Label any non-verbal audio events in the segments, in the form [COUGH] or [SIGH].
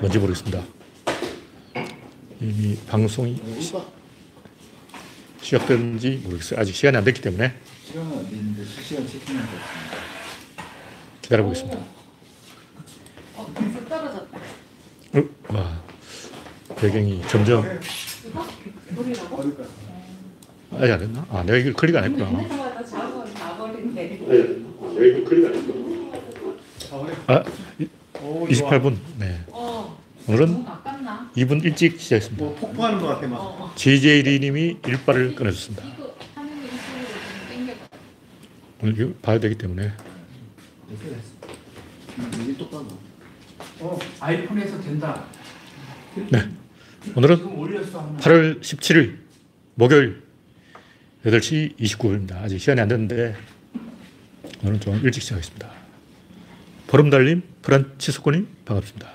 뭔지 모르겠습니다. 이미 방송이 시작됐는지 모르겠어요. 아직 시간이 안 됐기 때문에. 기다려보겠습니다. 어, 계속 떨어졌다. 어, 와, 배경이 점점? 아직 안 됐나? 아, 내가 이걸 클릭 안 했구나. 나버린대. 내가 이걸 클릭 안 했구나. 아, 28분. 네. 어, 오늘은 너무 아깝나? 2분 일찍 시작했습니다. 뭐 폭포하는 것 같아 막. 어, 어. JJ 리님이 일발을 꺼내줬습니다. 오늘 이거 봐야 되기 때문에. 어 아이폰에서 된다. 오늘은 올렸어 하나. 8월 17일 목요일 8시 29분입니다. 아직 시간이 안 됐는데 오늘은 좀 일찍 시작하겠습니다. 보름달님, 프란치스코님 반갑습니다.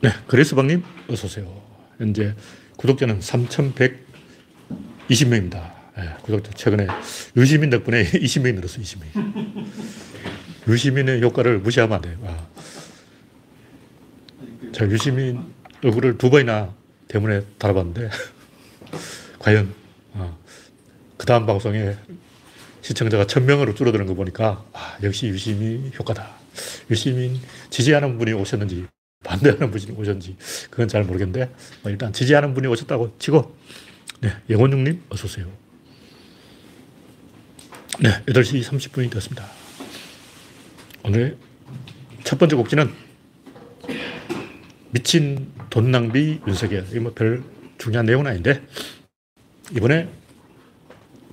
네, 그레스방님 어서 오세요. 현재 구독자는 3,120명입니다. 네, 구독자 최근에 유시민 덕분에 20명이 늘었어요. 20명이. 유시민의 효과를 무시하면 안 돼요. 아, 자, 유시민 얼굴을 두 번이나 때문에 달아봤는데 [LAUGHS] 과연 어, 그 다음 방송에 시청자가 천명으로 줄어드는 거 보니까 아, 역시 유시민 효과다. 유시민 지지하는 분이 오셨는지 반대하는 분이 오셨는지 그건 잘 모르겠는데 뭐 일단 지지하는 분이 오셨다고 치고 네, 영원중님 어서 오세요. 네, 8시 30분이 되었습니다. 오늘 첫 번째 곡지는 미친 돈 낭비 윤석열. 이거 뭐 별 중요한 내용은 아닌데 이번에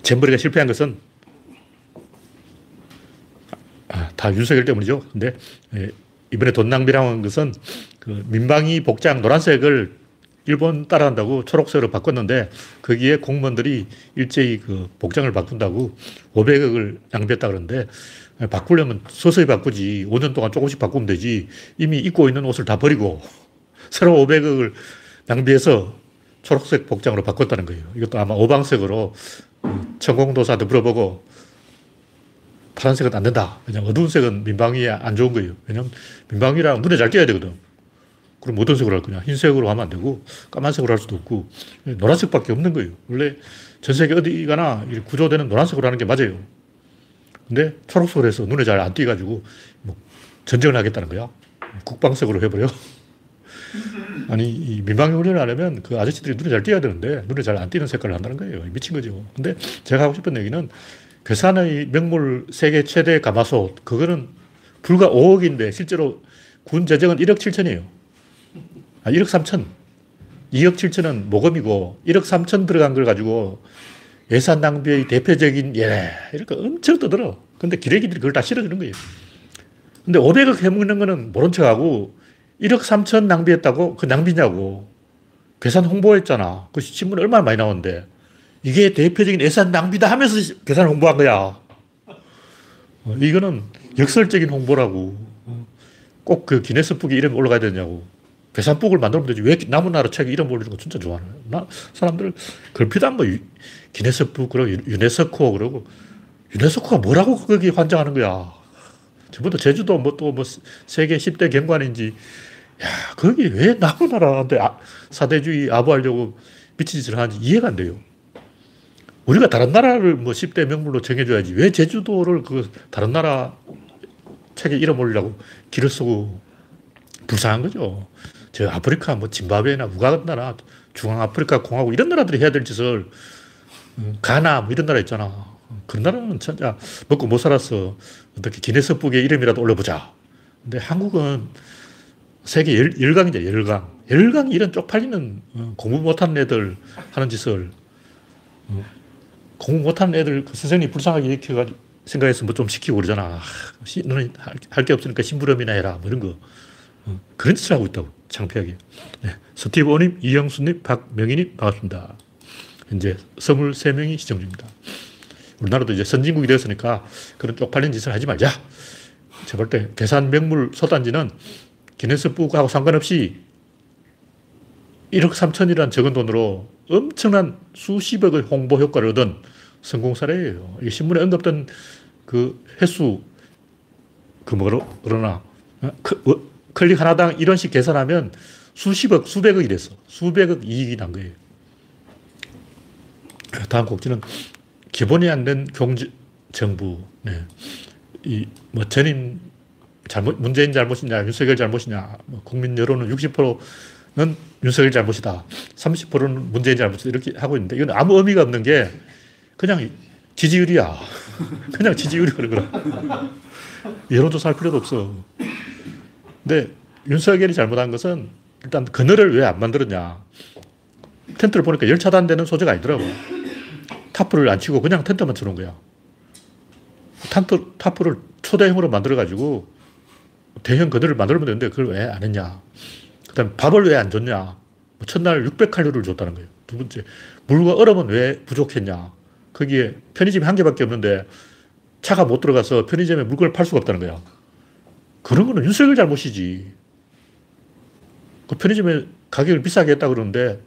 잼버리가 실패한 것은 아, 다 윤석열 때문이죠. 근데 예, 이번에 돈 낭비라는 것은 그 민방위 복장 노란색을 일본 따라한다고 초록색으로 바꿨는데 거기에 공무원들이 일제히 그 복장을 바꾼다고 500억을 낭비했다 그러는데 바꾸려면 서서히 바꾸지 5년 동안 조금씩 바꾸면 되지 이미 입고 있는 옷을 다 버리고 [LAUGHS] 새로 500억을 낭비해서 초록색 복장으로 바꿨다는 거예요. 이것도 아마 오방색으로 천공도사한테 물어보고 파란색은 안 된다. 왜냐면 어두운 색은 민방위에 안 좋은 거예요. 왜냐면 민방위랑 눈에 잘 띄어야 되거든. 그럼 어떤 색으로 할 거냐? 흰색으로 하면 안 되고 까만색으로 할 수도 없고 노란색밖에 없는 거예요. 원래 전 세계 어디 가나 구조되는 노란색으로 하는 게 맞아요. 근데 초록색으로 해서 눈에 잘 안 띄가지고 뭐 전쟁을 하겠다는 거야. 국방색으로 해버려. [LAUGHS] 아니, 이 민방위 훈련을 하려면 그 아저씨들이 눈에 잘 띄어야 되는데 눈에 잘 안 띄는 색깔을 한다는 거예요. 미친 거죠. 근데 제가 하고 싶은 얘기는 괴산의 명물 세계 최대 가마솥, 그거는 불과 5억인데 실제로 군 재정은 1억 7천이에요. 아, 1억 3천. 2억 7천은 모금이고 1억 3천 들어간 걸 가지고 예산 낭비의 대표적인 예, 이렇게 엄청 떠들어. 근데 기레기들이 그걸 다 실어주는 거예요. 근데 500억 해먹는 거는 모른 척하고 1억 3천 낭비했다고 그 낭비냐고. 괴산 홍보했잖아. 그 신문에 얼마나 많이 나오는데. 이게 대표적인 예산 낭비다 하면서 계산 홍보한 거야. 어, 이거는 역설적인 홍보라고. 꼭 그 기네스북에 이름 올라가야 되냐고. 계산북을 만들면 되지. 왜 남은 나라 책에 이름 올리는 거 진짜 좋아하네. 나, 사람들 걸핏한 뭐, 기네스북, 그러고 유네스코, 그러고. 유네스코가 뭐라고 거기 환장하는 거야. 저보다 제주도 뭐또뭐 세계 10대 경관인지, 야, 거기 왜 남은 나라한테 아, 사대주의 아부하려고 미친 짓을 하는지 이해가 안 돼요. 우리가 다른 나라를 뭐 10대 명물로 정해줘야지. 왜 제주도를 그 다른 나라 책에 이름 올리려고 길을 쓰고 불쌍한 거죠. 저 아프리카 뭐 짐바브웨나 우간다나 중앙아프리카 공화국 이런 나라들이 해야 될 짓을 음, 가나 뭐 이런 나라 있잖아. 그런 나라는 진짜 먹고 못 살았어. 어떻게 기네스북에 이름이라도 올려보자. 근데 한국은 세계 열, 열강이죠, 열강. 열강 이런 쪽팔리는 어, 공부 못하는 애들 하는 짓을 어, 공부 못하는 애들 그 선생님이 불쌍하게 이렇게 생각해서 뭐 좀 시키고 그러잖아. 아, 너는 할 게 없으니까 심부름이나 해라. 뭐 이런 거. 어, 그런 짓을 하고 있다고. 창피하게. 네. 스티브 오님, 이영수님, 박명희님, 반갑습니다. 현재 23명이 시청 중입니다. 우리나라도 이제 선진국이 되었으니까 그런 쪽팔린 짓을 하지 말자. 제가 볼때 계산 명물 소단지는 기네스북하고 상관없이 1억 3천이라는 적은 돈으로 엄청난 수십억의 홍보 효과를 얻은 성공 사례예요. 이게 신문에 언급된 그 횟수, 그 뭐라 그러나, 어? 클릭 하나당 이런 식 계산하면 수십억, 수백억이 됐어. 수백억 이익이 난 거예요. 다음 곡지는 기본이 안 된 경제, 정부. 네. 이, 뭐, 전임 잘못, 문재인 잘못이냐, 윤석열 잘못이냐, 뭐 국민 여론은 60%는 윤석열 잘못이다. 30%는 문재인 잘못이다. 이렇게 하고 있는데, 이건 아무 의미가 없는 게 그냥 지지율이야. [LAUGHS] 그냥 지지율이 그런 거라. 여론조사 할 필요도 없어. 근데 윤석열이 잘못한 것은 일단 그늘을 왜 안 만들었냐. 텐트를 보니까 열 차단되는 소재가 아니더라고. 타프를 안 치고 그냥 텐트만 쳐놓은 거야. 타프, 타프를 초대형으로 만들어가지고 대형 그늘을 만들면 되는데 그걸 왜 안 했냐. 그 다음에 밥을 왜 안 줬냐. 뭐 첫날 600칼로리를 줬다는 거예요. 두 번째, 물과 얼음은 왜 부족했냐. 거기에 편의점이 한 개밖에 없는데 차가 못 들어가서 편의점에 물건을 팔 수가 없다는 거야. 그런 거는 윤석열 잘못이지. 그 편의점에 가격을 비싸게 했다 그러는데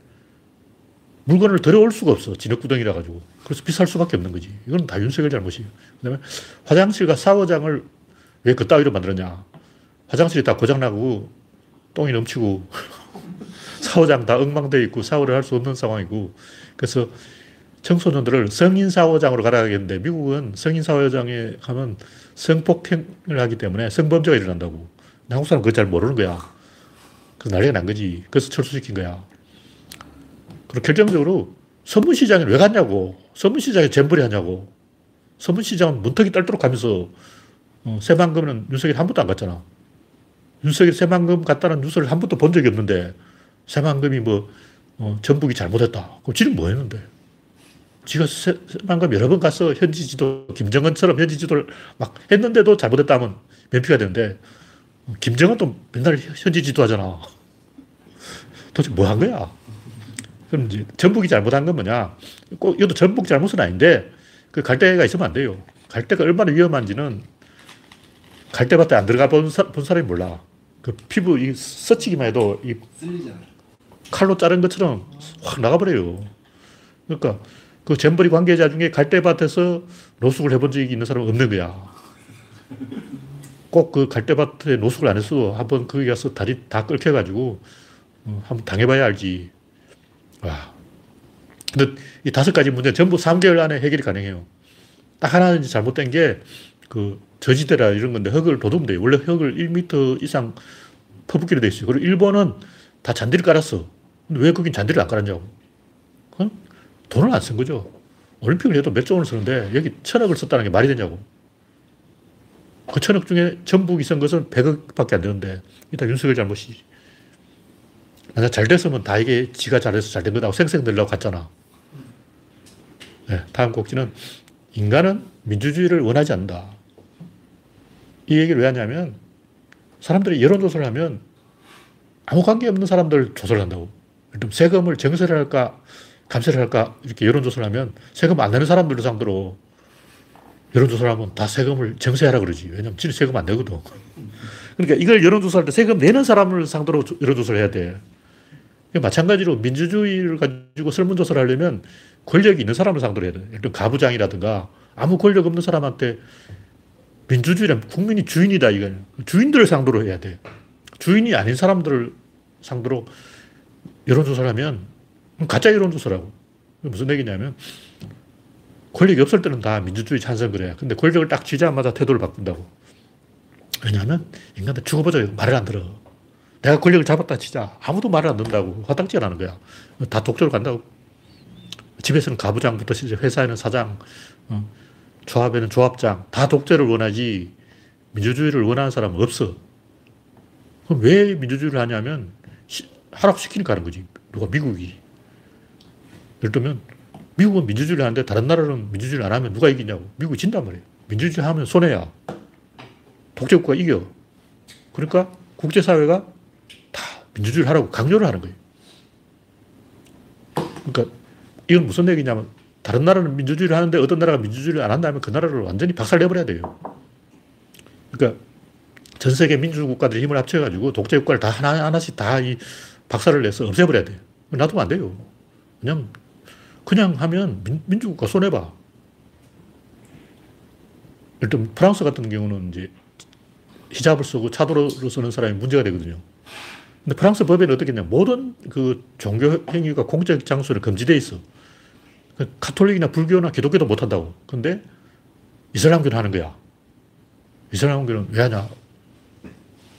물건을 들여올 수가 없어. 진흙구덩이라 가지고. 그래서 비쌀 수밖에 없는 거지. 이건 다 윤석열 잘못이에요. 그 다음에 화장실과 샤워장을 왜 그따위로 만들었냐. 화장실이 다 고장나고 똥이 넘치고 [LAUGHS] 샤워장 다 엉망되어 있고 샤워를 할 수 없는 상황이고 그래서 청소년들을 성인 샤워장으로 가라 하겠는데 미국은 성인 샤워장에 가면 성폭행을 하기 때문에 성범죄가 일어난다고. 한국 사람은 그걸 잘 모르는 거야. 그래서 난리가 난 거지. 그래서 철수시킨 거야. 그리고 결정적으로 서문시장에 왜 갔냐고. 서문시장에 잼버리 하냐고. 서문시장은 문턱이 떨도록 하면서 어, 새만금은 윤석열이 한 번도 안 갔잖아. 윤석열이 새만금 갔다는 뉴스를 한 번도 본 적이 없는데 새만금이 뭐 어, 전북이 잘못했다. 그럼 지는 뭐 했는데? 지가 새- 새만금 여러 번 가서 현지 지도, 김정은처럼 현지 지도를 막 했는데도 잘못했다 하면 면피가 되는데 어, 김정은도 맨날 현지 지도 하잖아. 도대체 뭐 한 거야? 그럼 이제 전북이 잘못한 건 뭐냐? 꼭 이것도 전북 잘못은 아닌데 그 갈대가 있으면 안 돼요. 갈대가 얼마나 위험한지는 갈대밭에 안 들어가 본, 사, 본 사람이 몰라. 그 피부 이 스치기만 해도 이. 칼로 자른 것처럼 확 나가버려요. 그러니까 그 잼버리 관계자 중에 갈대밭에서 노숙을 해본 적이 있는 사람은 없는 거야. 꼭 그 갈대밭에 노숙을 안 했어도 한번 거기 가서 다리 다 끓여가지고 어, 한번 당해봐야 알지. 와. 근데 이 다섯 가지 문제 전부 3개월 안에 해결이 가능해요. 딱 하나는 잘못된 게 그 저지대라 이런 건데 흙을 도둑면 돼요. 원래 흙을 1m 이상 퍼붓기로 돼 있어요. 그리고 일본은 다 잔디를 깔았어. 근데 왜 거긴 잔디를 안 깔았냐고. 어? 돈을 안 쓴 거죠. 올림픽을 해도 몇조 원을 쓰는데 여기 천억을 썼다는 게 말이 되냐고. 그 천억 중에 전북이 쓴 것은 100억밖에 안 되는데 이다 윤석열 잘못이지. 만약 잘 됐으면 다 이게 지가 잘해서 잘 된 거다고 생생 들려고 갔잖아. 네, 다음 곡지는 인간은 민주주의를 원하지 않는다. 이 얘기를 왜 하냐면 사람들이 여론조사를 하면 아무 관계 없는 사람들 조사를 한다고. 예를 세금을 정세를 할까 감세를 할까 이렇게 여론조사를 하면 세금 안 내는 사람들을 상대로 여론조사를 하면 다 세금을 정세하라 그러지. 왜냐면 지는 세금 안 내거든. 그러니까 이걸 여론조사할 때 세금 내는 사람을 상대로 조- 여론조사를 해야 돼. 마찬가지로 민주주의를 가지고 설문조사를 하려면 권력이 있는 사람을 상대로 해야 돼. 들면 가부장이라든가 아무 권력 없는 사람한테 민주주의란 국민이 주인이다 이건 주인들을 상대로 해야 돼. 주인이 아닌 사람들을 상대로 여론조사를 하면 가짜 여론조사라고. 무슨 얘기냐면 권력이 없을 때는 다 민주주의 찬성 그래. 근데 권력을 딱 쥐자마자 태도를 바꾼다고. 왜냐하면 인간들 죽어보자 말을 안 들어. 내가 권력을 잡았다 치자. 아무도 말을 안 듣는다고. 화딱지가 나는 거야. 다 독재로 간다고. 집에서는 가부장부터 시작, 회사에는 사장, 어, 조합에는 조합장. 다 독재를 원하지 민주주의를 원하는 사람은 없어. 그럼 왜 민주주의를 하냐면 시- 하락시키니까 하는 거지. 누가 미국이. 예를 들면 미국은 민주주의를 하는데 다른 나라는 민주주의를 안 하면 누가 이기냐고. 미국이 진단 말이에요. 민주주의 하면 손해야. 독재국가 이겨. 그러니까 국제사회가 다 민주주의를 하라고 강요를 하는 거예요. 그러니까 이건 무슨 얘기냐면 다른 나라는 민주주의를 하는데 어떤 나라가 민주주의를 안 한다면 그 나라를 완전히 박살내버려야 돼요. 그러니까 전 세계 민주국가들이 힘을 합쳐가지고 독재 국가를 다 하나하나씩 다 이 박살을 내서 없애버려야 돼요. 놔두면 안 돼요. 왜냐면 그냥 하면 민, 민주국가 손해봐. 일단 프랑스 같은 경우는 이제 히잡을 쓰고 차도를 쓰는 사람이 문제가 되거든요. 근데 프랑스 법에는 어떻게 했냐. 모든 그 종교 행위가 공적 장소에 금지되어 있어. 그 카톨릭이나 불교나 기독교도 못 한다고. 근데 이슬람교는 하는 거야. 이슬람교는 왜 하냐.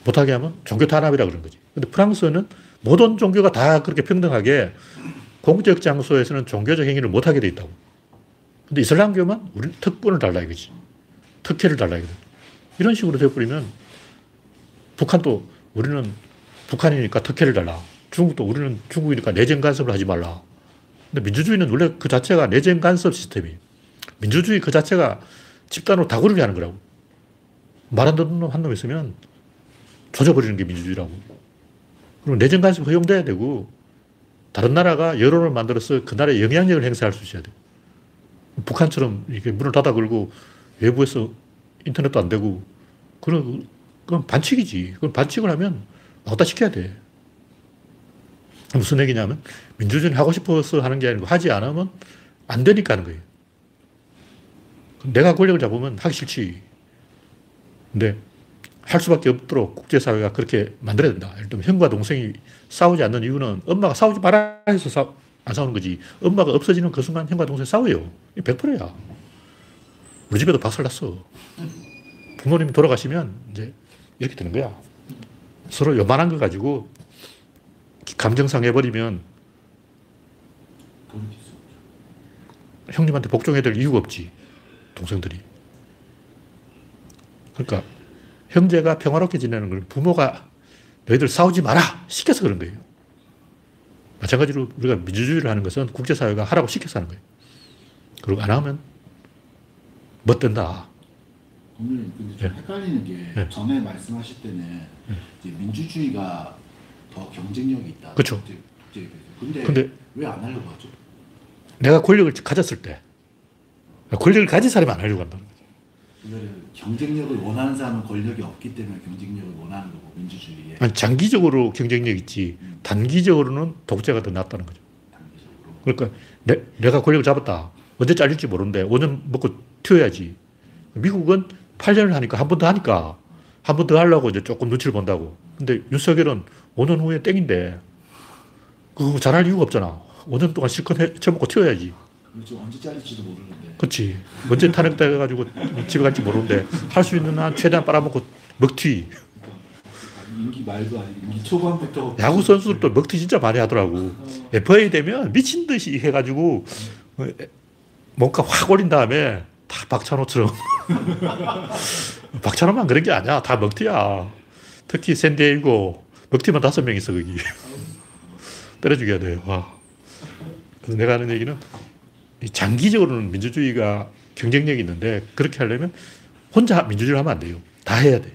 못하게 하면 종교 탄압이라 그러는 거지. 근데 프랑스는 모든 종교가 다 그렇게 평등하게 공적 장소에서는 종교적 행위를 못하게 돼 있다고. 근데 이슬람교만 우리 특권을 달라 이거지. 특혜를 달라 이거든. 이런 식으로 되어버리면 북한도 우리는 북한이니까 특혜를 달라. 중국도 우리는 중국이니까 내정 간섭을 하지 말라. 근데 민주주의는 원래 그 자체가 내정 간섭 시스템이에요. 민주주의 그 자체가 집단으로 다구르게 하는 거라고. 말 안 듣는 놈 한 놈 있으면 조져버리는 게 민주주의라고. 그리고 내정 간섭 허용돼야 되고, 다른 나라가 여론을 만들어서 그 나라에 영향력을 행사할 수 있어야 돼. 북한처럼 이렇게 문을 닫아 걸고 외부에서 인터넷도 안 되고, 그런, 그건 반칙이지. 그건 반칙을 하면 나왔다 시켜야 돼. 무슨 얘기냐면, 민주주의는 하고 싶어서 하는 게 아니고, 하지 않으면 안 되니까 하는 거예요. 내가 권력을 잡으면 하기 싫지. 근데 할 수밖에 없도록 국제사회가 그렇게 만들어야 된다. 예를 들면 형과 동생이 싸우지 않는 이유는 엄마가 싸우지 말아 해서 싸, 안 싸우는 거지. 엄마가 없어지는 그 순간 형과 동생 싸워요. 100%야. 우리 집에도 박살났어. 부모님이 돌아가시면 이제 이렇게 되는 거야. 서로 요만한 거 가지고 감정 상 해버리면 그런 게 있어. 형님한테 복종해야 될 이유가 없지. 동생들이. 그러니까 형제가 평화롭게 지내는 걸 부모가 너희들 싸우지 마라! 시켜서 그런 거예요. 마찬가지로 우리가 민주주의를 하는 것은 국제사회가 하라고 시켜서 하는 거예요. 그리고 안 하면 못 된다. 오늘 좀 예. 헷갈리는 게 예. 전에 말씀하실 때는 이제 민주주의가 더 경쟁력이 있다. 비해서. 근데, 근데 왜 안 하려고 하죠? 내가 권력을 가졌을 때, 권력을 가진 사람이 안 하려고 한다는 거죠. 경쟁력을 원하는 사람은 권력이 없기 때문에 경쟁력을 원하는 거고 민주주의에 아니, 장기적으로 경쟁력 있지, 단기적으로는 독재가 더 낫다는 거죠. 단기적으로. 그러니까 내, 내가 권력을 잡았다. 언제 잘릴지 모르는데 5년 먹고 튀어야지. 미국은 8년을 하니까 한 번 더 하니까 한 번 더 하려고 이제 조금 눈치를 본다고. 근데 윤석열은 5년 후에 땡인데 그거 잘할 이유가 없잖아. 5년 동안 실컷 해, 쳐먹고 튀어야지. 그렇죠. 언제 잘릴지도 모르는데. 그렇지. 언제 탄핵돼가지고 집에 갈지 모르는데 할 수 있는 한 최대한 빨아먹고 먹튀. 임기 말도 아니고 임기 초반부터 야구 선수들도 먹튀 진짜 많이 하더라고. FA 되면 미친 듯이 해가지고 어, 뭔가 확 올린 다음에 다 박찬호처럼. [LAUGHS] 박찬호만 그런 게 아니야. 다 먹튀야. 특히 샌디에이고 먹튀만 다섯 명 있어 거기. [LAUGHS] 때려 죽여야 돼요. 와. 그래서 내가 하는 얘기는 이 장기적으로는 민주주의가 경쟁력이 있는데 그렇게 하려면 혼자 민주주의를 하면 안 돼요. 다 해야 돼.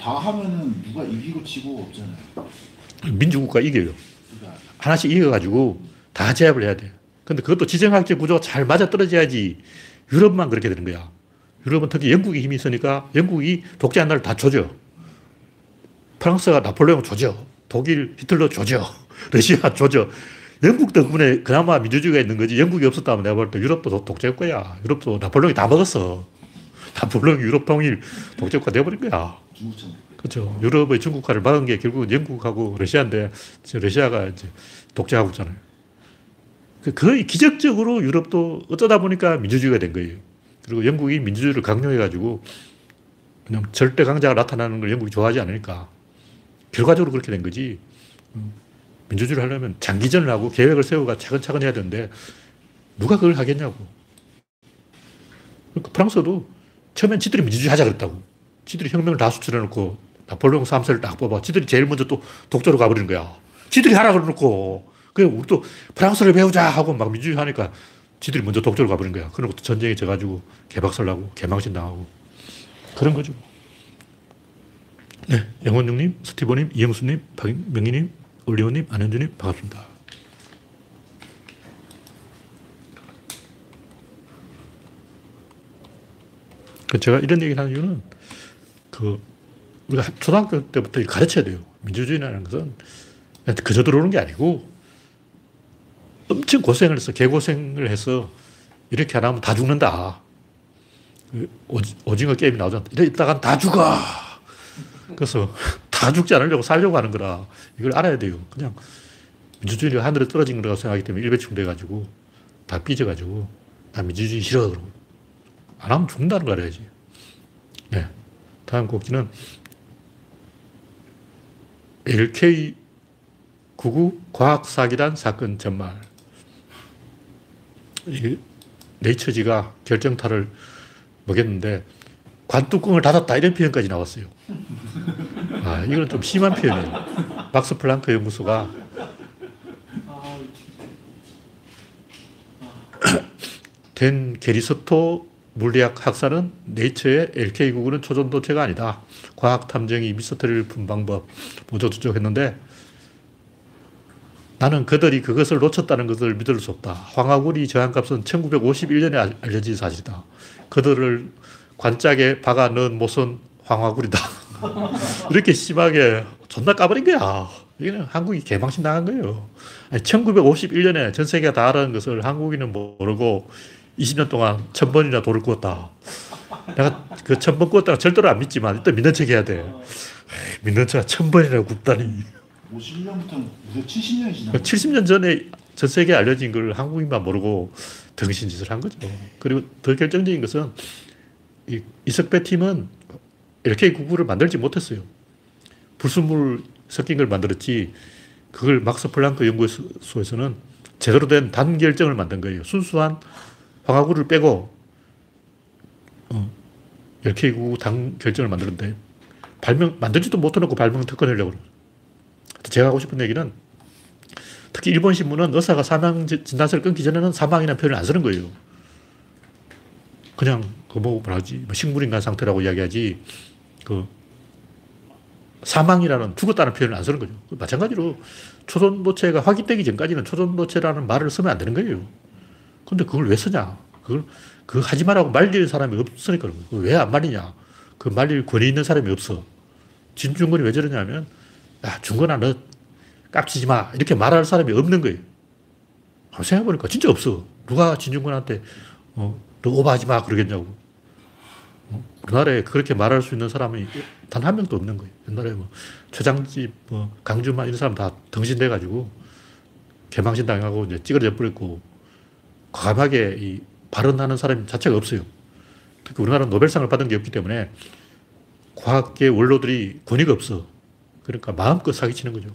다 하면은 누가 이기고 지고 없잖아요. 민주국가 이겨요. 그러니까 하나씩 이겨가지고 다 제압을 해야 돼. 근데 그것도 지정학적 구조가 잘 맞아 떨어져야지 유럽만 그렇게 되는 거야. 유럽은 특히 영국이 힘이 있으니까 영국이 독재한 나라를 다 조져. 프랑스가 나폴레옹 조져. 독일 히틀러 조져. [LAUGHS] 러시아 조져. 영국 덕분에 그나마 민주주의가 있는 거지. 영국이 없었다면 내가 볼 때 유럽도 독- 독재국가야. 유럽도 나폴레옹이 다 먹었어. [LAUGHS] 나폴레옹이 유럽 통일 독재국가 돼버린 거야. 그렇죠. 유럽의 중국화를 막은 게 결국은 영국하고 러시아인데 러시아가 이제 독재하고 있잖아요. 그 거의 기적적으로 유럽도 어쩌다 보니까 민주주의가 된 거예요. 그리고 영국이 민주주의를 강요해가지고 그냥 절대 강자가 나타나는 걸 영국이 좋아하지 않으니까 결과적으로 그렇게 된 거지. 음, 민주주의를 하려면 장기전을 하고 계획을 세우고 차근차근 해야 되는데 누가 그걸 하겠냐고. 그러니까 프랑스도 처음엔 지들이 민주주의 하자 그랬다고. 지들이 혁명을 다 수출해놓고 나폴레옹 3세를 딱 뽑아. 지들이 제일 먼저 또 독재로 가버리는 거야. 지들이 하라 그러놓고. 그래, 우리 또 프랑스를 배우자 하고 막 민주주의 하니까 지들이 먼저 독재로 가버린 거야. 그러고 또 전쟁에 져가지고 개박살 나고 개망신 당하고. 그런 거죠. 네. 영원중님, 스티브님, 이영수님, 박명희님, 올리오님, 안현주님, 반갑습니다. 그 제가 이런 얘기를 하는 이유는 그 우리가 초등학교 때부터 가르쳐야 돼요. 민주주의라는 것은 그저 들어오는 게 아니고 엄청 고생을 해서 개고생을 해서 이렇게 안 하면 다 죽는다. 그 오징어 게임이 나오잖아. 이러다간 다 죽어. 그래서 다 죽지 않으려고 살려고 하는 거라 이걸 알아야 돼요. 그냥 민주주의가 하늘에 떨어진 거라고 생각하기 때문에 일배충 돼가지고 다 삐져가지고 나 민주주의 싫어 그러고 안 하면 죽는다는 거 알아야지. 네. 다음 곡지는 LK99 과학사기단 사건 전말. 이 네이처지가 결정타를 먹였는데 관뚜껑을 닫았다 이런 표현까지 나왔어요. 아, 이건 좀 심한 표현이에요. 박스 플랑크 연구소가 아, [COUGHS] 된 게리스토 물리학 학사는 네이처의 LK99는 초전도체가 아니다. 과학 탐정이 미스터리를 푼 방법 모두 주장했는데 나는 그들이 그것을 놓쳤다는 것을 믿을 수 없다. 황화굴이 저항값은 1951년에 알려진 사실이다. 그들을 관짝에 박아 넣은 못은 황화굴이다. [LAUGHS] 이렇게 심하게 존나 까버린 거야. 이거는 한국이 개망신 당한 거예요. 아니, 1951년에 전 세계가 다 알아는 것을 한국인은 모르고 20년 동안 천 번이나 돌을 구웠다. 내가 그 천 번 구웠다가 절대로 안 믿지만 일단 믿는 척 해야 돼. 에이, 믿는 척 천 번이나 굽다니. 51년부터 무려 70년이 지난 70년 전에 전 세계에 알려진 걸 한국인만 모르고 등신 짓을 한 거죠. 그리고 더 결정적인 것은 이 이석배 팀은 LK99를 만들지 못했어요. 불순물 섞인 걸 만들었지 그걸 막스 플랑크 연구소에서는 제대로 된 단결정을 만든 거예요. 순수한 황화구를 빼고 어, LK99 단결정을 만들었는데 발명 만들지도 못해놓고 발명 특허 내려고 그래요. 제가 하고 싶은 얘기는 특히 일본 신문은 의사가 사망 진- 진단서를 끊기 전에는 사망이라는 표현을 안 쓰는 거예요. 그냥 그뭐 뭐라지 뭐 식물인간 상태라고 이야기하지 그 사망이라는 죽었다는 표현을 안 쓰는 거죠. 마찬가지로 초전도체가 확인되기 전까지는 초전도체라는 말을 쓰면 안 되는 거예요. 근데 그걸 왜 쓰냐? 그걸 그 하지 말라고 말릴 사람이 없으니까. 왜 안 말리냐? 그 말릴 권위 있는 사람이 없어. 진중권이 왜 저러냐면 야, 중건아, 너 깝치지 마. 이렇게 말할 사람이 없는 거예요. 아, 생각해보니까 진짜 없어. 누가 진중권한테, 어, 너 오버하지 마. 그러겠냐고. 어? 우리나라에 그렇게 말할 수 있는 사람이 단 한 명도 없는 거예요. 옛날에 뭐, 최장집, 뭐, 강준만 이런 사람 다 등신돼가지고, 개망신 당하고 이제 찌그러져 버렸고, 과감하게 이 발언하는 사람 자체가 없어요. 특히 우리나라는 노벨상을 받은 게 없기 때문에, 과학계 원로들이 권위가 없어. 그러니까 마음껏 사기치는 거죠.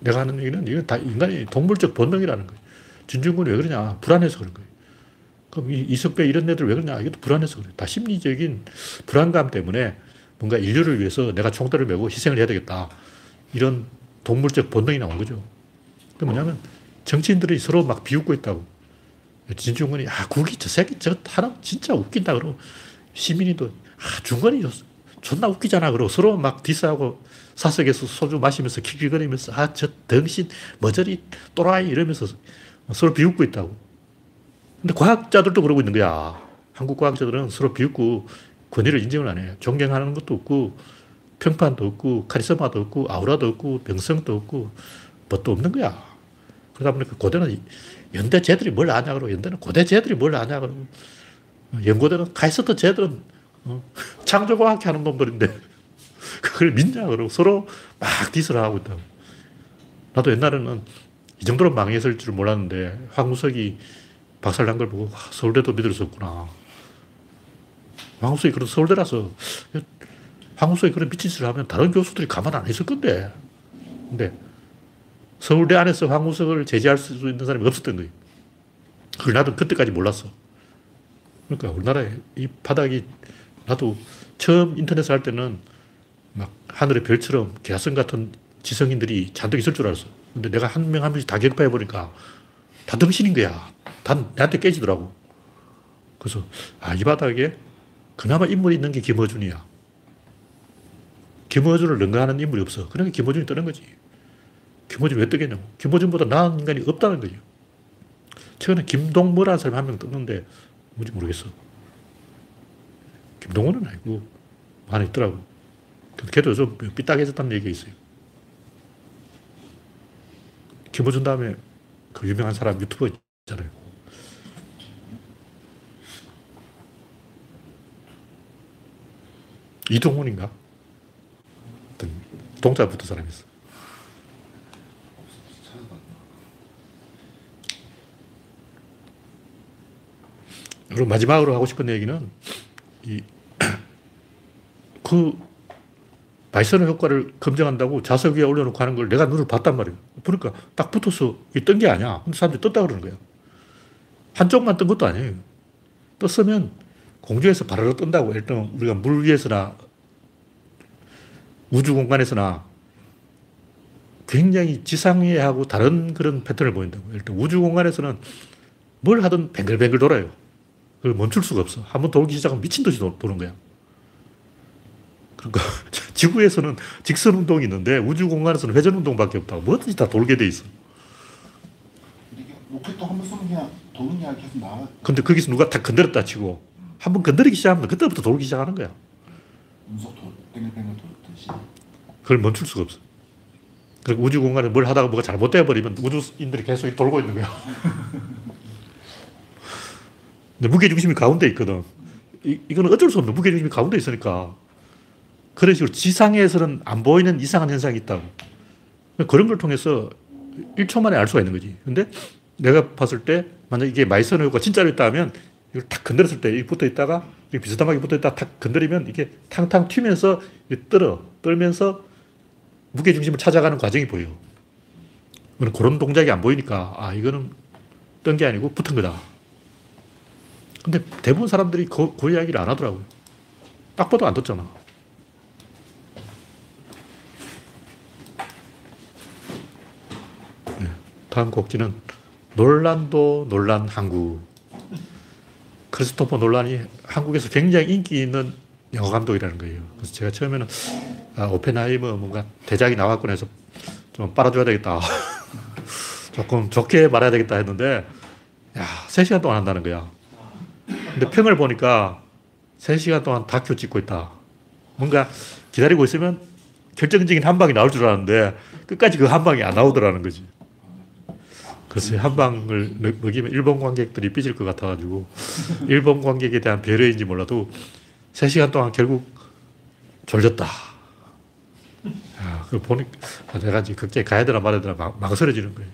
내가 하는 얘기는 이건 다 인간의 동물적 본능이라는 거예요. 진중권이 왜 그러냐? 불안해서 그런 거예요. 그럼 이 이석배 이런 애들 왜 그러냐? 이것도 불안해서 그래요. 다 심리적인 불안감 때문에 뭔가 인류를 위해서 내가 총대를 메고 희생을 해야 되겠다. 이런 동물적 본능이 나온 거죠. 그 뭐냐면 정치인들이 서로 막 비웃고 있다고. 진중권이 아 국이 저 새끼 저 하나 진짜 웃긴다 그러고 시민이도 아 중권이 존나 웃기잖아 그러고 서로 막 디스하고 사석에서 소주 마시면서 킥킥거리면서 아 저 덩신 머저리 또라이 이러면서 서로 비웃고 있다고. 근데 과학자들도 그러고 있는 거야. 한국 과학자들은 서로 비웃고 권위를 인정을 안 해요. 존경하는 것도 없고 평판도 없고 카리스마도 없고 아우라도 없고 명성도 없고 뭣도 없는 거야. 그러다 보니까 고대는 연대 쟤들이 뭘 아냐 그러고 연대는 고대 쟤들이 뭘 아냐 그러고 연고대는 카이스트 쟤들은 어, [LAUGHS] 창조과학 하는 놈들인데 [LAUGHS] 그걸 믿냐 그러고 서로 막 디스를 하고 있다고. 나도 옛날에는 이 정도로 망했을 줄 몰랐는데 황우석이 박살 난 걸 보고 와, 서울대도 믿을 수 없구나. 황우석이 그런 서울대라서 황우석이 그런 미친 짓을 하면 다른 교수들이 가만 안 있을 건데. 근데 서울대 안에서 황우석을 제재할 수 있는 사람이 없었던 거예요. 그걸 나도 그때까지 몰랐어. 그러니까 우리나라의 이 바닥이 나도 처음 인터넷을 할 때는 막 하늘의 별처럼 개성 같은 지성인들이 잔뜩 있을 줄 알았어. 근데 내가 한 명 한 명씩 다 격파해 보니까 다 덩신인 거야. 다 나한테 깨지더라고. 그래서 아, 이 바닥에 그나마 인물이 있는 게 김어준이야. 김어준을 능가하는 인물이 없어. 그러니까 김어준이 뜨는 거지. 김어준이 왜 뜨겠냐고. 김어준보다 나은 인간이 없다는 거죠. 최근에 김동모라는 사람이 한 명 떴는데 뭔지 모르겠어. 김동호는 아니고, 안에 있더라고. 걔도 좀 삐딱해졌다는 얘기가 있어요. 김어준 다음에 그 유명한 사람 유튜버 있잖아요. 이동훈인가? 동자 붙은 사람이 있어. 그리고 마지막으로 하고 싶은 얘기는 이, [CLEARS THROAT] 그 바이서너 효과를 검증한다고 자석 위에 올려놓고 하는 걸 내가 눈을 봤단 말이에요. 보니까 딱 붙어서 뜬게 아니야. 근데 사람들이 떴다 그러는 거야. 한쪽만 뜬 것도 아니에요. 떴으면 공중에서 바로 뜬다고. 들면 우리가 물 위에서나 우주 공간에서나 굉장히 지상예하고 다른 그런 패턴을 보인다고. 들면 우주 공간에서는 뭘 하든 뱅글뱅글 돌아요. 그걸 멈출 수가 없어. 한번 돌기 시작하면 미친 듯이 도, 도는 거야. 그러니까 [LAUGHS] 지구에서는 직선 운동이 있는데 우주 공간에서는 회전 운동밖에 없다고. 뭐든지 다 돌게 돼 있어. 로켓도 한번 쏘면 그냥 도는 게 계속 나가. 근데 거기서 누가 다 건드렸다 치고 한 번 건드리기 시작하면 그때부터 돌기 시작하는 거야. 운석 도 땡글땡글 돌듯이. 그걸 멈출 수가 없어. 그리고 우주 공간에 뭘 하다가 뭐가 잘못돼 버리면 우주인들이 계속 돌고 있는 거야. [LAUGHS] 근데 무게 중심이 가운데 있거든. 이, 이거는 어쩔 수 없는 무게 중심이 가운데 있으니까 그런 식으로 지상에서는 안 보이는 이상한 현상이 있다고. 그런 걸 통해서 1초 만에 알 수가 있는 거지. 근데 내가 봤을 때 만약 이게 마이선 효과가 진짜로 있다면 이걸 탁 건드렸을 때 이렇게 붙어 있다가 이렇게 비스듬하게 붙어 있다가 탁 건드리면 이게 탕탕 튀면서 떨어. 떨면서 무게 중심을 찾아가는 과정이 보여. 그런- 동작이 안 보이니까 아 이거는 뜬게 아니고 붙은 거다. 근데 대부분 사람들이 그, 그 이야기를 안 하더라고요. 딱 봐도 안 떴잖아. 네, 다음 곡지는 논란도 논란 한국. 크리스토퍼 논란이 한국에서 굉장히 인기 있는 영화 감독이라는 거예요. 그래서 제가 처음에는 아, 오펜하이머 뭔가 대작이 나왔군 해서 좀 빨아줘야 되겠다. [LAUGHS] 조금 좋게 말해야 되겠다 했는데, 야, 3시간 동안 한다는 거야. 근데 평을 보니까 3시간 동안 다큐 찍고 있다. 뭔가 기다리고 있으면 결정적인 한 방이 나올 줄 알았는데, 끝까지 그 한 방이 안 나오더라는 거지. 글쎄, 한 방을 먹- 먹이면 일본 관객들이 삐질 것 같아가지고, [LAUGHS] 일본 관객에 대한 배려인지 몰라도 3시간 동안 결국 졸렸다. 야, 그 보니 내가 이제 극장에 가야 되나 말아야 되나 망, 망설여지는 거예요.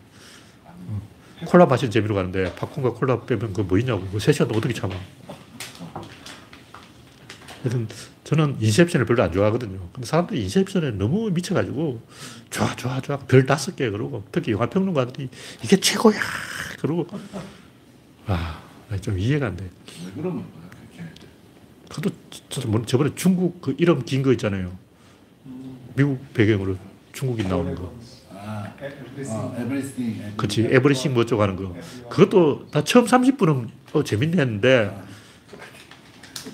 어. 콜라 마시는 재미로 가는데 팝콘과 콜라 빼면 그뭐 있냐고. 그 3시간 동안 어떻게 참아. 하여튼 저는 인셉션을 별로 안 좋아하거든요. 근데 사람들이 인셉션에 너무 미쳐가지고 좋아, 좋아, 좋아. 별 다섯 개 그러고 특히 영화 평론가들이 이게 최고야. 그러고 아, 좀 이해가 안 돼. 왜 그러는 거야 그렇게? 저도 저도 뭐 저번에 중국 그 이름 긴 거 있잖아요. 미국 배경으로 중국인 나오는 거. 아, everything. 그치. 에브리싱 뭐 어쩌고 하는 거. 그것도 나 처음 30분은 어, 재밌네 했는데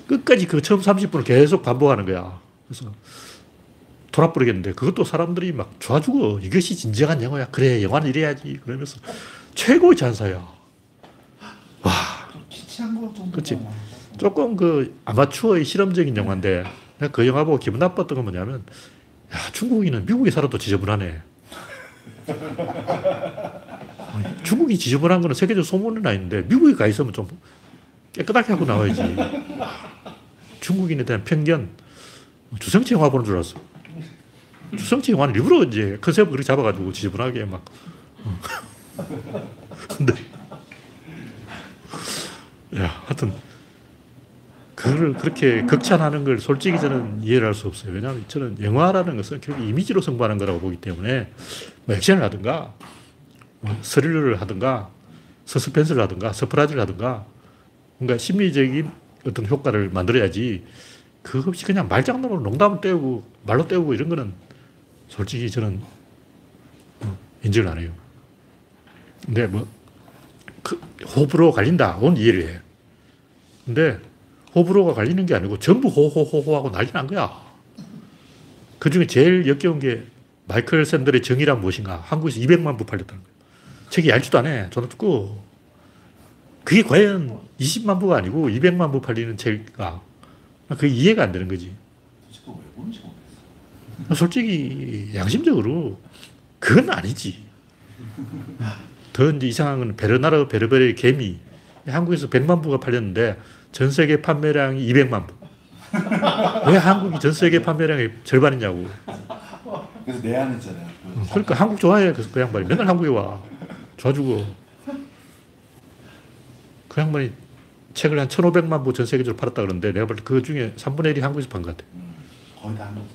끝까지 그 처음 30분을 계속 반복하는 거야. 그래서 돌아버리겠는데 그것도 사람들이 막 좋아 죽어. 이것이 진정한 영화야. 그래, 영화는 이래야지. 그러면서 최고의 찬사야. 와. 그치. 조금 그 아마추어의 실험적인 영화인데 내가 그 영화 보고 기분 나빴던 건 뭐냐면 야, 중국인은 미국에 살아도 지저분하네. 중국이 지저분한 거는 세계적 소문은 아닌데 미국에 가 있으면 좀 깨끗하게 하고 나와야지. 중국인에 대한 편견 주성치 영화 보는 줄 알았어. 주성치 영화는 일부러 이제 컨셉을 그렇게 잡아가지고 지저분하게 막. 어. [LAUGHS] 근데 야, 하여튼 그걸 그렇게 극찬하는 걸 솔직히 저는 이해를 할 수 없어요. 왜냐하면 저는 영화라는 것은 결국 이미지로 승부하는 거라고 보기 때문에 뭐 액션을 하든가 뭐 스릴러를 하든가 서스펜스를 하든가 surprise를 하든가 뭔가 심리적인 어떤 효과를 만들어야지 그거 없이 그냥 말장난으로 농담을 때우고 말로 때우고 이런 거는 솔직히 저는 어, 인정을 안 해요. 근데 뭐 그 호불호 갈린다. 그건 이해를 해. 근데 호불호가 갈리는 게 아니고 전부 호호호호 하고 난리 난 거야. 그 중에 제일 역겨운 게 마이클 샌들의 정의란 무엇인가. 한국에서 200만 부 팔렸다는 거예요. 책이 얇지도 않아. 저는 듣고. 그게 과연 20만 부가 아니고 200만 부 팔리는 책가 그게 이해가 안 되는 거지. 모르겠어. 솔직히 양심적으로 그건 아니지. 더 이제 이상한 건 베르나르 베르베르의 개미. 한국에서 100만 부가 팔렸는데 전 세계 판매량이 200만 부. [LAUGHS] 왜 한국이 전 세계 판매량의 절반이냐고. 그래서 내한했잖아요. 그 그러니까 한국 좋아해. 그래서 그 양반이 맨날 한국에 와. 좋아 죽어. 그 양반이 책을 한 1,500만 부 전 세계적으로 팔았다 그러는데 내가 볼 때 그 중에 3분의 1이 한국에서 판 것 같아. 음, 거의 다 한국.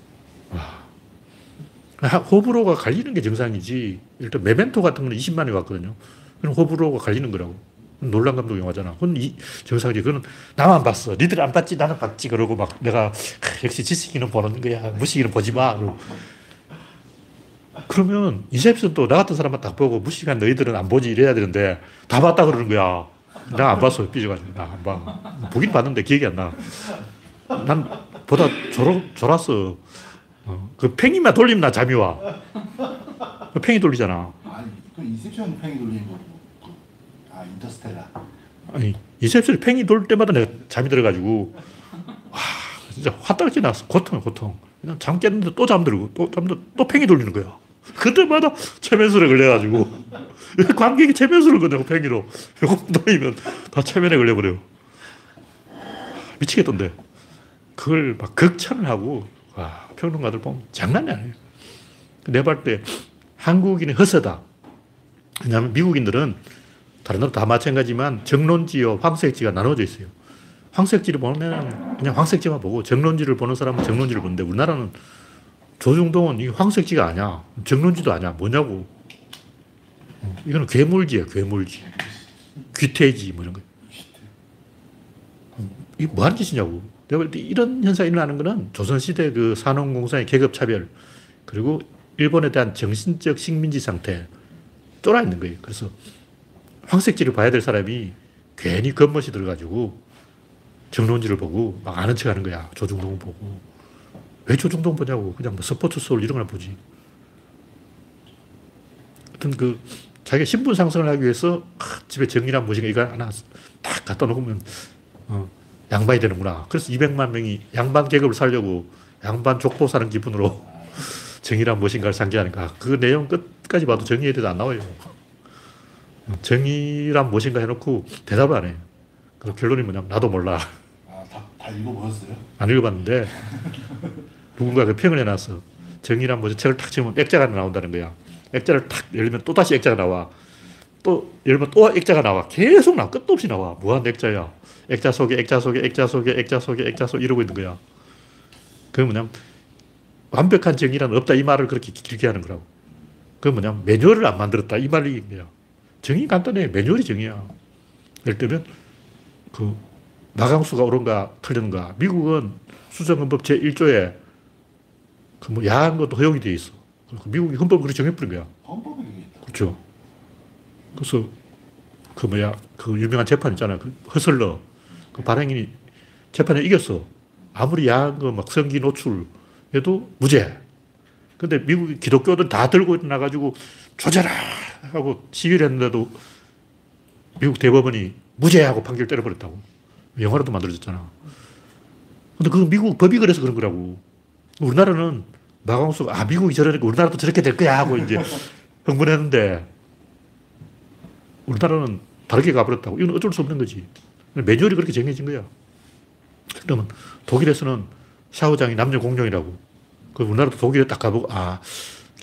하- 호불호가 갈리는 게 정상이지. 일단 메멘토 같은 거는 20만이 왔거든요. 그럼 호불호가 갈리는 거라고. 놀란 감독 영화잖아. 그건 이 정상이지. 그건 나만 봤어. 니들 안 봤지? 나는 봤지. 그러고 막 내가 크, 역시 지식인은 보는 거야. 무식인은 보지 마. 그러고. 그러면 인셉션도 나 같은 사람만 딱 보고 무식한 너희들은 안 보지 이래야 되는데 다 봤다 그러는 거야. 나 안 봤어. 삐져가지고. 나 안 봐. 보긴 봤는데 기억이 안 나. 난 보다 졸, 졸았어. 어, 그 팽이만 돌리면 나 잠이 와. 그 팽이 돌리잖아. 아니 그 인셉션 팽이 돌리는. 그, 아 인터스텔라. 아니, 이셉션이 팽이 돌 때마다 내가 잠이 들어가지고, 와, 진짜 화딱지 났어. 고통이야, 고통. 그냥 잠 깼는데 또 잠들고, 또 잠들, 또 팽이 돌리는 거야. 그때마다 최면술에 걸려가지고, [LAUGHS] 관객이 최면술을 거냐고, 팽이로. 돌리면 다 최면에 걸려버려. 미치겠던데. 그걸 막 극찬을 하고, 와, 평론가들 보면 장난이 아니에요. 내가 볼때 한국인이 허세다. 왜냐하면 미국인들은 다른 나라 다 마찬가지지만 정론지와 황색지가 나눠져 있어요. 황색지를 보면 그냥 황색지만 보고 정론지를 보는 사람은 정론지를 보는데 우리나라는 조중동은 이 황색지가 아니야. 정론지도 아니야. 뭐냐고. 어, 이거는 괴물지야, 괴물지. 귀태지, 뭐 이런 거. 어, 이게 뭐 하는 짓이냐고. 내가 볼 때 이런 현상이 일어나는 거는 조선시대 그 산업공사의 계급차별, 그리고 일본에 대한 정신적 식민지 상태, 쫄아 있는 거예요. 그래서 황색지를 봐야 될 사람이 괜히 겉멋이 들어가지고 정론지를 보고 막 아는 척 하는 거야. 조중동 보고. 왜 조중동 보냐고. 그냥 뭐 스포츠 소울 이런 걸 보지. 그 자기가 신분 상승을 하기 위해서 아, 집에 정의란 무엇인가 이거 하나 딱 갖다 놓으면 어, 양반이 되는구나. 그래서 200만 명이 양반 계급을 살려고 양반 족보 사는 기분으로 [LAUGHS] 정의란 무엇인가를 상기하니까 그 내용 끝까지 봐도 정의에 대해서 안 나와요. 정의란 무엇인가 해놓고 대답을 안 해. 그래서 결론이 뭐냐면 나도 몰라. 아 다 다 읽어보셨어요? 안 읽어봤는데 [LAUGHS] 누군가 그 평을 해놨어. 정의란 뭐지? 책을 탁 치면 액자가 나온다는 거야. 액자를 탁 열면 또 다시 액자가 나와. 또 열면 또 액자가 나와. 계속 나와. 끝도 없이 나와. 무한 액자야. 액자 속에 액자 속에 액자 속에 액자 속에 액자 속에 이러고 있는 거야. 그게 뭐냐면 완벽한 정의란 없다 이 말을 그렇게 길게 하는 거라고. 그게 뭐냐면 매뉴얼을 안 만들었다 이 말이 뭐야. 정의 간단해. 매뉴얼이 정의야. 예를 들면 그 나강수가 옳은가 틀렸는가. 미국은 수정헌법 제1조에 그 뭐 야한 것도 허용이 돼 있어. 미국이 헌법을 그렇게 정해버린 거야. 그게 있다. 그렇죠. 그래서 그 뭐야 그 유명한 재판 있잖아. 그 허슬러 그 발행인이 재판에 이겼어. 아무리 야한 거막 성기 노출 해도 무죄. 근데 미국 기독교들 다 들고 나가지고 조져라 하고 시위를 했는데도 미국 대법원이 무죄하고 판결 때려버렸다고. 영화로도 만들어졌잖아. 근데 그 미국 법이 그래서 그런 거라고. 우리나라는 마광수가 아 미국이 저러니까 우리나라도 저렇게 될 거야 하고 이제 [LAUGHS] 흥분했는데 우리나라는 다르게 가버렸다고. 이건 어쩔 수 없는 거지. 매뉴얼이 그렇게 정해진 거야. 그러면 독일에서는 샤워장이 남녀 공용이라고. 그 우리나라도 독일에 딱 가보고 아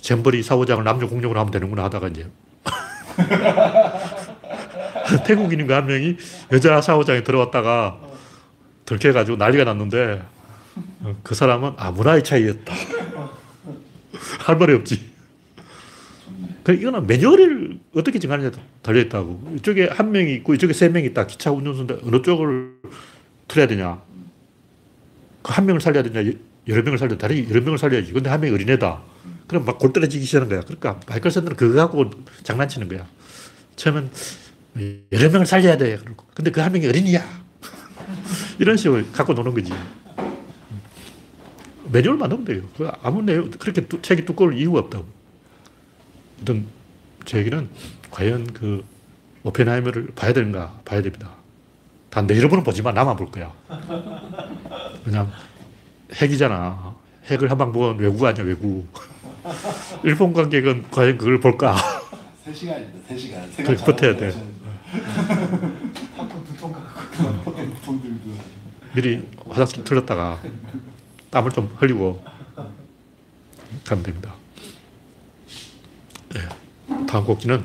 잼버리 샤워장을 남녀 공용으로 하면 되는구나 하다가 이제 [LAUGHS] 태국인인가 한 명이 여자 샤워장에 들어왔다가 들켜가지고 난리가 났는데 어, 그 사람은 아 문화의 차이였다. [LAUGHS] 할 말이 없지. 그 이거는 매뉴얼을 어떻게 정하느냐에 달려 있다고. 이쪽에 한 명이 있고 이쪽에 세 명이 있다. 기차 운전수인데 어느 쪽을 틀어야 되냐. 그 한 명을 살려야 되냐. 여러 명을 살려야 다른 여러 명을 살려야지. 근데 한 명이 어린애다. 그럼 막 골 떨어지기 시작하는 거야. 그러니까 마이클 샌드는 그거 갖고 장난치는 거야. 처음엔 여러 명을 살려야 돼. 근데 그 한 명이 어린이야. [LAUGHS] 이런 식으로 갖고 노는 거지. 매뉴얼 만들면 돼요. 그 아무 내용, 그렇게 두, 책이 두꺼울 이유가 없다고. 어떤, 제 얘기는 과연 그 오펜하이머를 봐야 되는가? 봐야 됩니다. 단내 여러분은 보지만 나만 볼 거야. 그냥 핵이잖아. 핵을 한방본 외국 아니야, 외국. 일본 관객은 과연 그걸 볼까? 3시간입니다. 3시간. 그래, 버텨야 돼. 팝콘 두통 갖고 돈 들고. 미리 화장실 틀었다가 땀을 좀 흘리고 가면 됩니다. 네. 다음 곡지는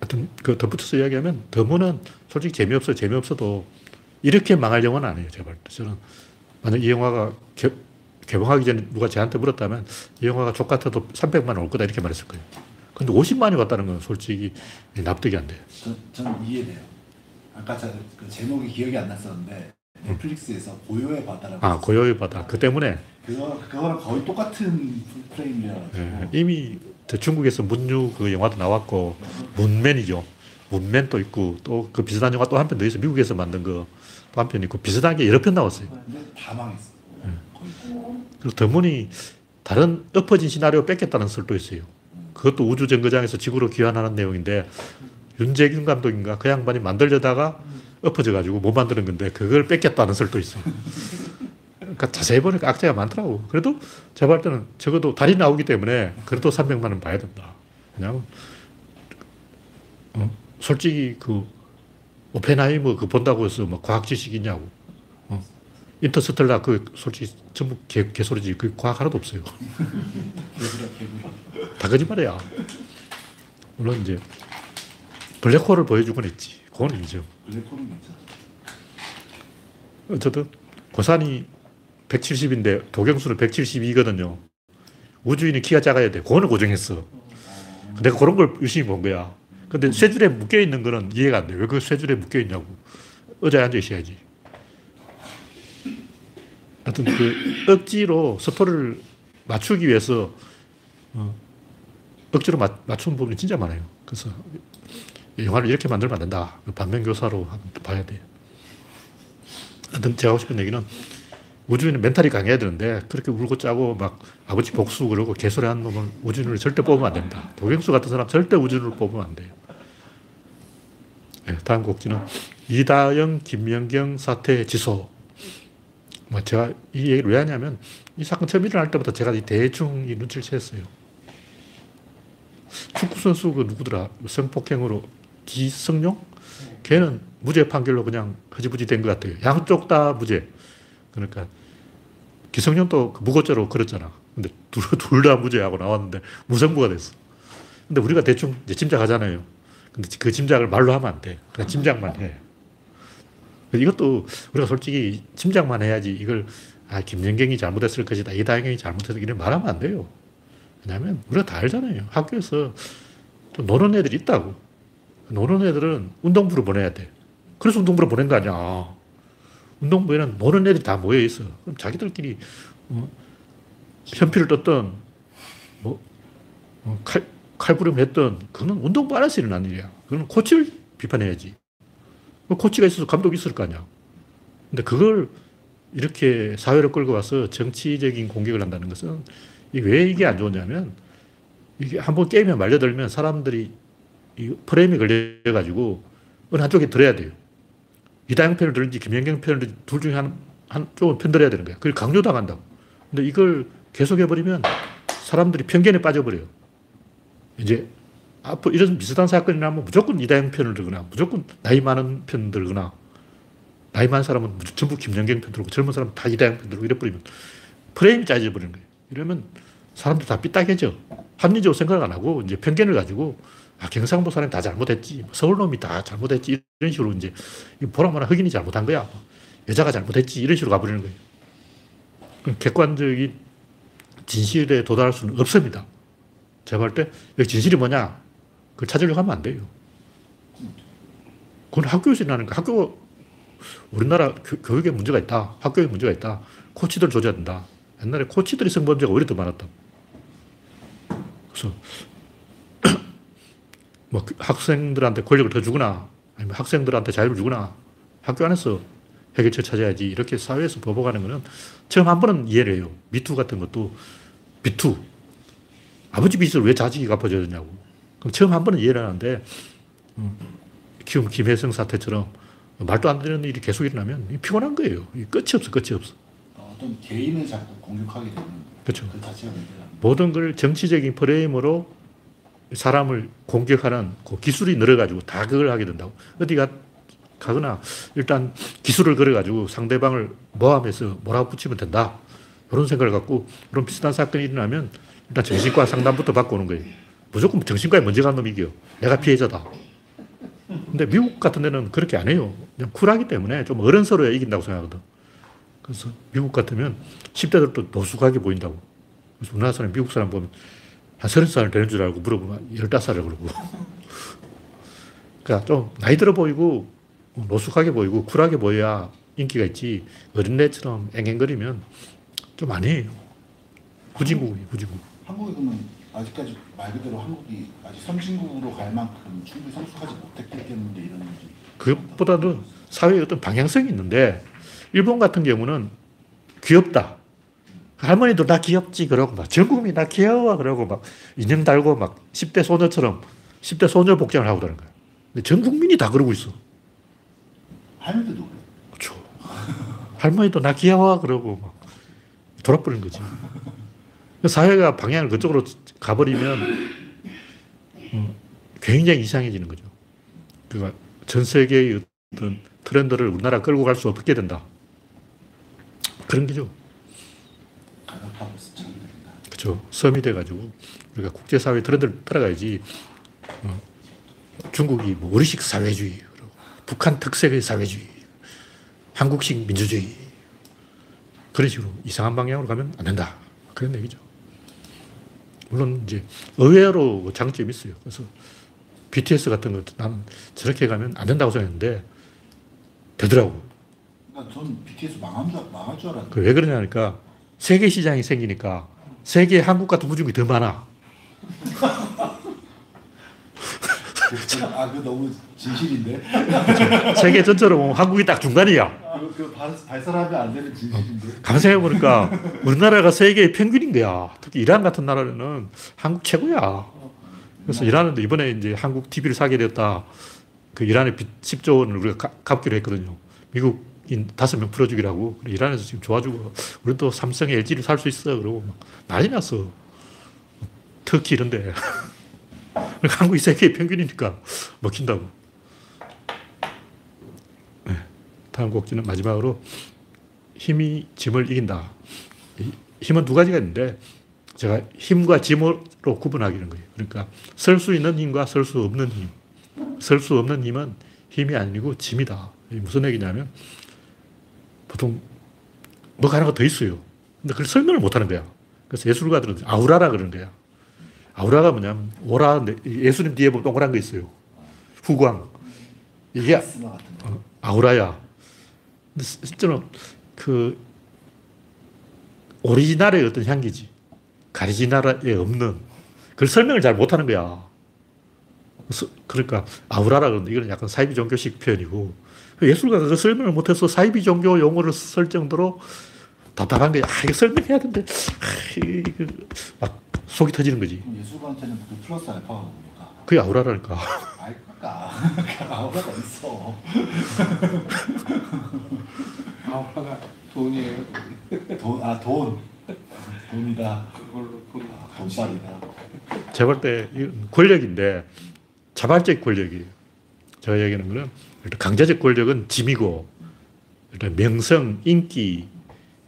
하여튼 그 덧붙여서 이야기하면 더무는 솔직히 재미없어요. 재미없어도 이렇게 망할 영화는 아니에요. 제발. 저는 만약 이 영화가 개, 개봉하기 전에 누가 저한테 물었다면 이 영화가 족 같아도 300만 원 올 거다 이렇게 말했을 거예요. 근데 50만이 왔다는 건 솔직히 납득이 안 돼요. 저, 저는 이해돼요. 아까 저, 그 제목이 기억이 안 났었는데 넷플릭스에서 고요의 바다라고 아, 있었어요. 고요의 바다. 그 때문에 그거 그거랑 거의 똑같은 프레임이라 예, 가지고 이미 저 중국에서 문유 그 영화도 나왔고 문맨이죠. 문맨도 있고 또 그 비슷한 영화 또 한 편 더 있어. 미국에서 만든 거 또 한 편 있고 비슷한 게 여러 편 나왔어요. 다 망했어. 거의. 그리고 더문이 다른 엎어진 시나리오 뺏겼다는 설도 있어요. 그것도 우주 정거장에서 지구로 귀환하는 내용인데 윤재균 감독인가 그 양반이 만들려다가 엎어져 가지고 못 만드는 건데 그걸 뺏겼다는 설도 있어요. 그러니까 자세히 보니까 악재가 많더라고. 그래도 제가 볼 때는 적어도 달이 나오기 때문에 그래도 300만 원 봐야 된다. 왜냐하면 어, 솔직히 그 오펜하이머 그 본다고 해서 뭐 과학 지식이냐고. 어. 인터스텔라 그 솔직히 전부 개, 개소리지. 그 과학 하나도 없어요. 다 거짓말이야. 물론 이제 블랙홀을 보여주곤 했지. 그건 인정. 블랙홀은 괜찮아. 어쨌든 고산이 170인데 도경수는 172거든요. 우주인이 키가 작아야 돼. 그거는 고정했어. 내가 그런 걸 열심히 본 거야. 근데 쇠줄에 묶여 있는 거는 이해가 안 돼. 왜 그 쇠줄에 묶여 있냐고. 의자에 앉아 있어야지. 하여튼 그 억지로 스토리를 맞추기 위해서 어, 억지로 맞, 맞춘 부분이 진짜 많아요. 그래서 이 영화를 이렇게 만들면 안 된다. 반면교사로 한번 봐야 돼. 하여튼 제가 하고 싶은 얘기는 우주인은 멘탈이 강해야 되는데 그렇게 울고 짜고 막 아버지 복수 그러고 개소리 하는 놈은 우주인을 절대 뽑으면 안 된다. 도경수 같은 사람 절대 우주인을 뽑으면 안 돼요. 네, 다음 곡지는 이다영, 김연경 사태 지소. 뭐 제가 이 얘기를 왜 하냐면 이 사건 처음 일어날 때부터 제가 이 대충 이 눈치를 챘어요. 축구 선수 그 누구더라 성폭행으로 기성용? 걔는 무죄 판결로 그냥 허지부지 된 것 같아요. 양쪽 다 무죄. 그러니까 기성용도 그 무고죄로 걸었잖아. 근데 둘 [LAUGHS] 다 무죄하고 나왔는데 무승부가 됐어. 근데 우리가 대충 짐작하잖아요. 근데 그 짐작을 말로 하면 안 돼. 그냥 짐작만 해. 이것도 우리가 솔직히 짐작만 해야지 이걸 아, 김연경이 잘못했을 것이다. 이다영이 잘못했을 이런 말하면 안 돼요. 왜냐하면 우리가 다 알잖아요. 학교에서 또 노는 애들이 있다고. 노는 애들은 운동부로 보내야 돼. 그래서 운동부로 보낸 거 아니야. 운동부에는 노는 애들이 다 모여 있어. 그럼 자기들끼리 어, 현피를 떴던 뭐 어, 칼, 칼부림을 했던 그거는 운동부 안에서 일어난 일이야. 그건 코치를 비판해야지. 그 코치가 있어서 감독이 있을 거 아니야. 근데 그걸 이렇게 사회로 끌고 와서 정치적인 공격을 한다는 것은 왜 이게 안 좋냐면 이게 한번 게임에 말려들면 사람들이 이 프레임이 걸려가지고 어느 한쪽에 들어야 돼요. 이다영 편을 들든지 김연경 편을 들든지 둘 중에 한, 한쪽은 편들어야 되는 거야. 그걸 강요당한다고. 근데 이걸 계속 해버리면 사람들이 편견에 빠져버려요. 이제 앞으로 이런 비슷한 사건이 나면 무조건 이다영 편을 들거나 무조건 나이 많은 편 들거나 나이 많은 사람은 전부 김연경 편 들고 젊은 사람은 다 이다영 편 들고 이래버리면 프레임이 짜져버리는 거예요. 이러면 사람들 다 삐딱해져. 합리적으로 생각을 안 하고 이제 편견을 가지고 아, 경상도 사람이 다 잘못했지. 서울 놈이 다 잘못했지. 이런 식으로 이제 보라마나 흑인이 잘못한 거야. 여자가 잘못했지. 이런 식으로 가버리는 거예요. 객관적인 진실에 도달할 수는 없습니다. 제가 볼 때, 여기 진실이 뭐냐? 그걸 찾으려고 하면 안 돼요. 그건 학교에서 일어나는 거야. 학교, 우리나라 교, 육에 문제가 있다. 학교에 문제가 있다. 코치들 조져야 된다. 옛날에 코치들이 성범죄가 오히려 더 많았다. 그래서 뭐 학생들한테 권력을 더 주거나 아니면 학생들한테 자유를 주거나 학교 안에서 해결책 찾아야지 이렇게 사회에서 보복하는 거는 처음 한 번은 이해를 해요. 미투 같은 것도 미투 아버지 빚을 왜 자식이 갚아줘야 되냐고. 그럼 처음 한 번은 이해를 하는데 음, 키움 김혜성 사태처럼 말도 안 되는 일이 계속 일어나면 이 피곤한 거예요. 이 끝이 없어, 끝이 없어. 어, 어떤 개인을 자꾸 공격하게 되는 그렇죠. 그 자체가 문제다. 모든 걸 정치적인 프레임으로 사람을 공격하는 그 기술이 늘어가지고 다 그걸 하게 된다고. 어디가 가거나 일단 기술을 걸어가지고 상대방을 모함해서 몰아붙이면 된다. 이런 생각을 갖고 이런 비슷한 사건이 일어나면 일단 정신과 상담부터 받고 오는 거예요. 무조건 정신과에 먼저 간 놈이 이겨요. 내가 피해자다. 근데 미국 같은 데는 그렇게 안 해요. 그냥 쿨하기 때문에 좀 어른스러워야 이긴다고 생각하거든. 그래서 미국 같으면 10대들도 노숙하게 보인다고. 그래서 우리나라 사람, 미국 사람 보면 한 서른 살 되는 줄 알고 물어보면 열다섯 살을 그러고. 그러니까 좀 나이 들어 보이고 노숙하게 보이고 쿨하게 보여야 인기가 있지 어린애처럼 앵앵거리면 좀 아니에요. 후진국이에요, 후진국. 한국이 그러면 아직까지 말 그대로 한국이 아직 선진국으로 갈 만큼 충분히 성숙하지 못했기 때문에 이런 일이 그것보다는 사회의 어떤 방향성이 있는데 일본 같은 경우는 귀엽다. 할머니도 나 귀엽지 그러고 막 전 국민이 나 귀여워 그러고 막 인형 달고 막 10대 소녀처럼 10대 소녀 복장을 하고 다는 거야. 근데 전 국민이 다 그러고 있어. 할머니도 그래. 그렇죠. 할머니도 나 귀여워 그러고 막 돌아버리는 거지. 사회가 방향을 그쪽으로 가버리면 음, 굉장히 이상해지는 거죠. 그러니까 전 세계의 어떤 트렌드를 우리나라 끌고 갈 수 없게 된다. 그런 거죠. 그렇죠. 섬이 돼가지고 우리가 국제사회 트렌드를 따라가야지. 어, 중국이 뭐 우리식 사회주의, 북한 특색의 사회주의, 한국식 민주주의 그런 식으로 이상한 방향으로 가면 안 된다. 그런 얘기죠. 물론 이제 의외로 장점이 있어요. 그래서 BTS 같은 것도 나는 저렇게 가면 안 된다고 생각했는데 되더라고. 그러니까 전 BTS 망한 줄, 망할 줄 알았는데 그왜 그러냐니까 세계 시장이 생기니까 세계 한국 같은 후중이 더 많아. 아, 그 너무 진실인데? 세계 전체로 보면 한국이 딱 중간이야. 그, 그 발, 발설하면 안 되는 진실인데? 가만 생각해보니까 우리나라가 세계의 평균인 거야. 특히 이란 같은 나라는 한국 최고야. 그래서 이란은 이번에 이제 한국 TV를 사게 되었다. 그 이란의 빚 10조 원을 우리가 가- 갚기로 했거든요. 미국인 다섯 명 풀어주기라고. 이란에서 지금 좋아지고 우리도 삼성, LG를 살 수 있어. 그러고 막 난리 났어. 터키 이런데. [LAUGHS] 한국이 세계의 평균이니까 먹힌다고. 네. 다음 곡지는 마지막으로 힘이 짐을 이긴다. 이 힘은 두 가지가 있는데 제가 힘과 짐으로 구분하기는 거예요. 그러니까 설 수 있는 힘과 설 수 없는 힘. 설 수 없는 힘은 힘이 아니고 짐이다. 무슨 얘기냐면 보통 뭐가 하나가 더 있어요. 근데 그걸 설명을 못 하는 거야. 그래서 예술가들은 아우라라 그러는 거야. 아우라가 뭐냐면 오라 예수님 뒤에 보면 동그란 거 있어요. 후광. 이게. 어, 아우라야. 근데 시- 실제로 그 오리지널의 어떤 향기지. 가리지널에 없는 그걸 설명을 잘 못하는 거야. 그러니까 아우라라 그러는데 이건 약간 사이비 종교식 표현이고 예술가가 그 설명을 못해서 사이비 종교 용어를 쓸 정도로 답답한 거야. 아, 이거 설명해야 되는데 아, 이거 막 속이 터지는 거지. 예술가한테는 그 플러스 알파가 뭡니까? 그게 아우라라니까. 알까? 아우라가 있어. [LAUGHS] 아우라가 돈이에요. 돈, 아, 돈. 돈이다. 그걸로 돈. 아, 돈빨이다. 제가 볼때 권력인데 자발적 권력이에요. 제가 얘기하는 거는 강제적 권력은 짐이고 명성, 인기,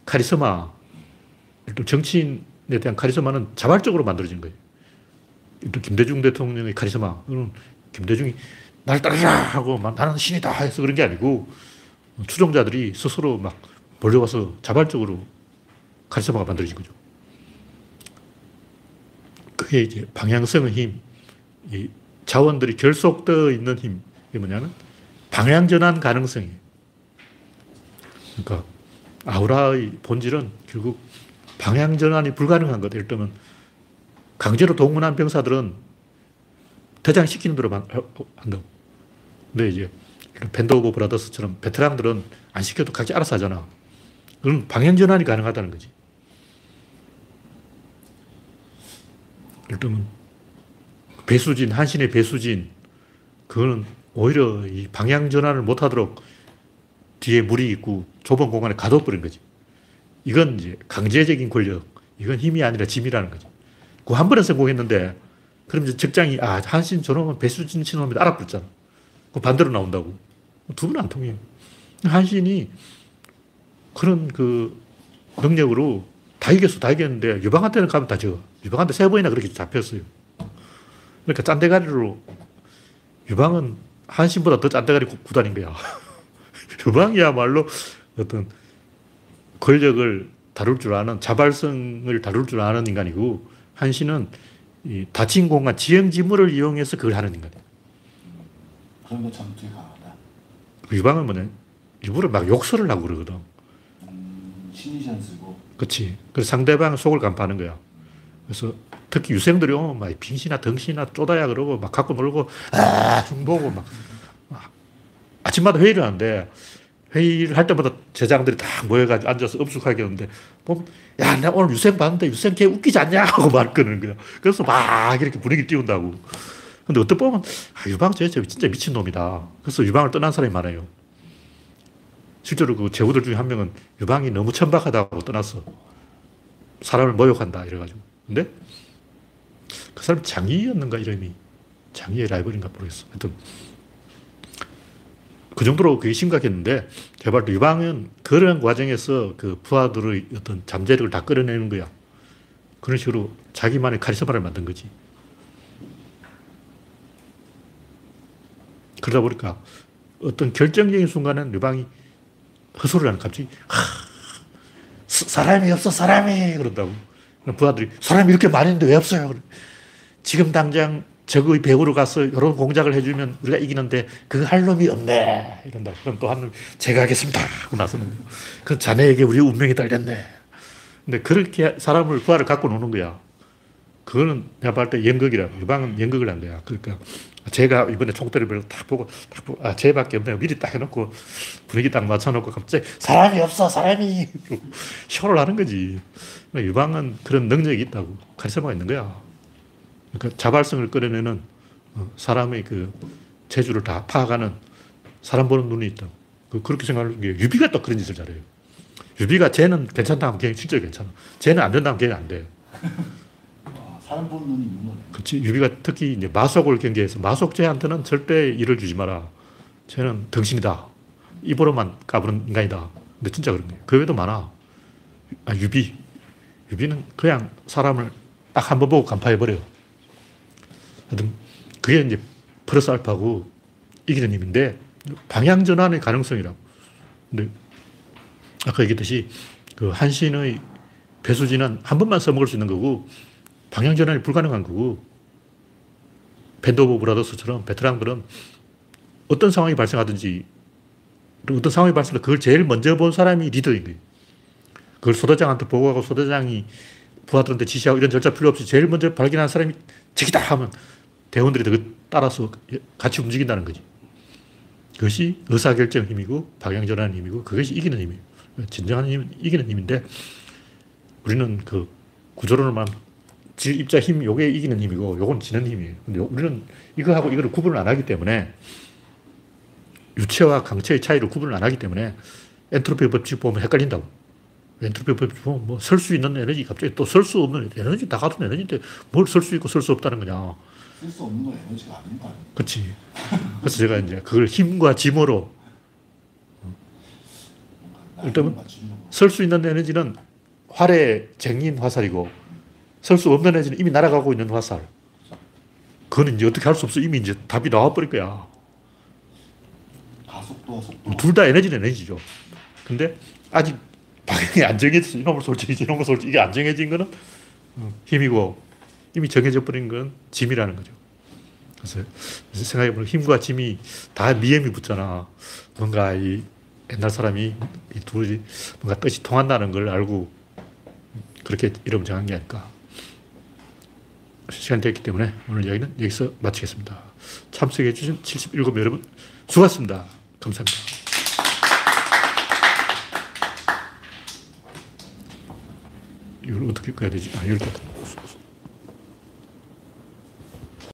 카리스마 정치인에 대한 카리스마는 자발적으로 만들어진 거예요. 김대중 대통령의 카리스마 그는 김대중이 날 따르라 하고 막 나는 신이다 해서 그런 게 아니고 추종자들이 스스로 막 몰려와서 자발적으로 카리스마가 만들어진 거죠. 그게 이제 방향성의 힘, 이 자원들이 결속되어 있는 힘, 이게 뭐냐면 방향 전환 가능성이에요. 그러니까 아우라의 본질은 결국 방향 전환이 불가능한 것. 예를 들면 강제로 동원한 병사들은 대장 시키는 대로 만- 한다고. 근데 이제 밴드 오브 브라더스처럼 베테랑들은 안 시켜도 각자 알아서 하잖아. 그럼 방향 전환이 가능하다는 거지. 예를 들면 배수진, 한신의 배수진, 그거는 오히려 이 방향 전환을 못하도록 뒤에 물이 있고 좁은 공간에 가둬버린 거지. 이건 이제 강제적인 권력, 이건 힘이 아니라 짐이라는 거죠. 그 한 번은 성공했는데, 그럼 이제 적장이, 아, 한신 저놈은 배수진 치놈이 알아버렸잖아. 그 반대로 나온다고. 두 번 안 통해요. 한신이 그런 그 능력으로 다 이겼어, 다 이겼는데, 유방한테는 가면 다 져. 유방한테 세 번이나 그렇게 잡혔어요. 그러니까 짠대가리로, 유방은 한신보다 더 짠대가리 구- 구단인 거야. [LAUGHS] 유방이야말로 어떤 권력을 다룰 줄 아는 자발성을 다룰 줄 아는 인간이고 한신은 이 닫힌 공간 지형지물을 이용해서 그걸 하는 인간이에요. 그런 거 전투에 강하다. 유방은 뭐냐 일부러 막 욕설을 하고 그러거든. 음, 심리전 쓰고 그렇지. 그래서 상대방 속을 간파하는 거야. 그래서 특히 유생들이 오면 막 빙신아 덩신아 쪼다야 그러고 막 갖고 놀고 아 흉보고 막, 막 아침마다 회의를 하는데 회의를 할 때마다 제장들이 다 모여가지고 앉아서 엄숙하게 하는데 보면 야, 내가 오늘 유생 봤는데 유생 걔 웃기지 않냐? 하고 말 끄는 거야. 그래서 막 이렇게 분위기 띄운다고. 근데 어떻게 보면 아, 유방 저 진짜 미친놈이다. 그래서 유방을 떠난 사람이 많아요. 실제로 그 제후들 중에 한 명은 유방이 너무 천박하다고 떠났어. 사람을 모욕한다 이래가지고. 근데 그 사람 장이였는가 이름이 장이의 라이벌인가 모르겠어. 하여튼 그 정도로 그게 심각했는데 개발 유방은 그런 과정에서 그 부하들의 어떤 잠재력을 다 끌어내는 거야. 그런 식으로 자기만의 카리스마를 만든 거지. 그러다 보니까 어떤 결정적인 순간은 유방이 헛소리를 하는 갑자기 하, 사- 사람이 없어 사람이 그런다고 부하들이 사람이 이렇게 있는데 왜 없어요. 지금 당장 적의 배후로 가서 이런 공작을 해주면 우리가 이기는데 그할 놈이 없네. 이런다. 그럼 또 한놈 제가 하겠습니다. 하고 나서는. 그 자네에게 우리 운명이 달렸네. 근데 그렇게 사람을 부하를 갖고 노는 거야 그거는 내가 봤을 때 연극이라 유방은 연극을 한 거야 그러니까 제가 이번에 총대를 딱 보고 딱 보고 아 쟤밖에 없네 미리 딱 해놓고 분위기 딱 맞춰놓고 갑자기 사람이 없어 사람이. [LAUGHS] 쇼를 하는 거지. 그러니까 유방은 그런 능력이 있다고 카리스마가 있는 거야. 그러니까 자발성을 끌어내는 어, 사람의 그 재주를 다 파악하는 사람 보는 눈이 있다고. 그- 그렇게 생각하는 게 유비가 또 그런 짓을 잘해요. 유비가 쟤는 괜찮다 하면 걔 진짜 괜찮아. 쟤는 안 된다 하면 걔는 안돼. 아, 사람 보는 눈이 거네. 그렇지. 유비가 특히 이제 마속을 경계해서 마속죄한테는 절대 일을 주지 마라. 쟤는 덩신이다. 입으로만 까부는 인간이다. 근데 진짜 그런 거예요. 그 외에도 많아. 아, 유비. 유비는 그냥 사람을 딱 한 번 보고 간파해버려요. 하여튼 그게 이제 플러스 알파고 이기는 힘인데 방향 전환의 가능성이라고. 근데 아까 얘기했듯이 그 한신의 배수진은 한 번만 써먹을 수 있는 거고 방향 전환이 불가능한 거고 오브 브라더스처럼 베테랑들은 어떤 상황이 발생하든지 어떤 상황이 발생해도 그걸 제일 먼저 본 사람이 리더인 거예요. 그걸 소대장한테 보고하고 소대장이 부하들한테 지시하고 이런 절차 필요 없이 제일 먼저 발견한 사람이 저기다 하면 대원들이 그 따라서 같이 움직인다는 거지. 그것이 의사결정 힘이고 방향전환 힘이고 그것이 이기는 힘이에요. 진정한 힘은 이기는 힘인데 우리는 그 구조론만 질, 입자, 힘, 요게 이기는 힘이고, 요건 지는 힘이에요. 근데 우리는 이거하고 이거를 구분을 안 하기 때문에, 유체와 강체의 차이를 구분을 안 하기 때문에, 엔트로피 법칙 보면 헷갈린다고. 엔트로피 법칙 보면 뭐, 설 수 있는 에너지, 갑자기 또 설 수 없는 에너지, 다 같은 에너지인데, 뭘 설 수 있고 설 수 없다는 거냐. 쓸 수 없는 건 에너지가 아닌가. 그치. 그래서 제가 이제 그걸 힘과 짐으로 일단은 맞추려고. 설수 있는 에너지는 활의 쟁인 화살이고, 설 수 없는 에너지는 이미 날아가고 있는 화살. 그거는 이제 어떻게 할 수 없어. 이미 이제 답이 나와버릴 거야. 가속도와 속도. 둘 다 에너지는 에너지죠. 근데 아직 방향이 안 정해졌어. 이놈을 솔직히, 이놈을 솔직히. 이게 안 정해진 거는 어, 힘이고, 이미 정해져 버린 건 짐이라는 거죠. 그래서 생각해보면 힘과 짐이 다 미엠이 붙잖아. 뭔가 이 옛날 사람이 이 둘이 뭔가 뜻이 통한다는 걸 알고 그렇게 이름 정한 게 아닐까. 시간이 됐기 때문에 오늘 이야기는 여기서 마치겠습니다. 참석해주신 77 여러분 수고하셨습니다. 감사합니다. 이걸 어떻게 꺼야 되지? 아, 이렇게.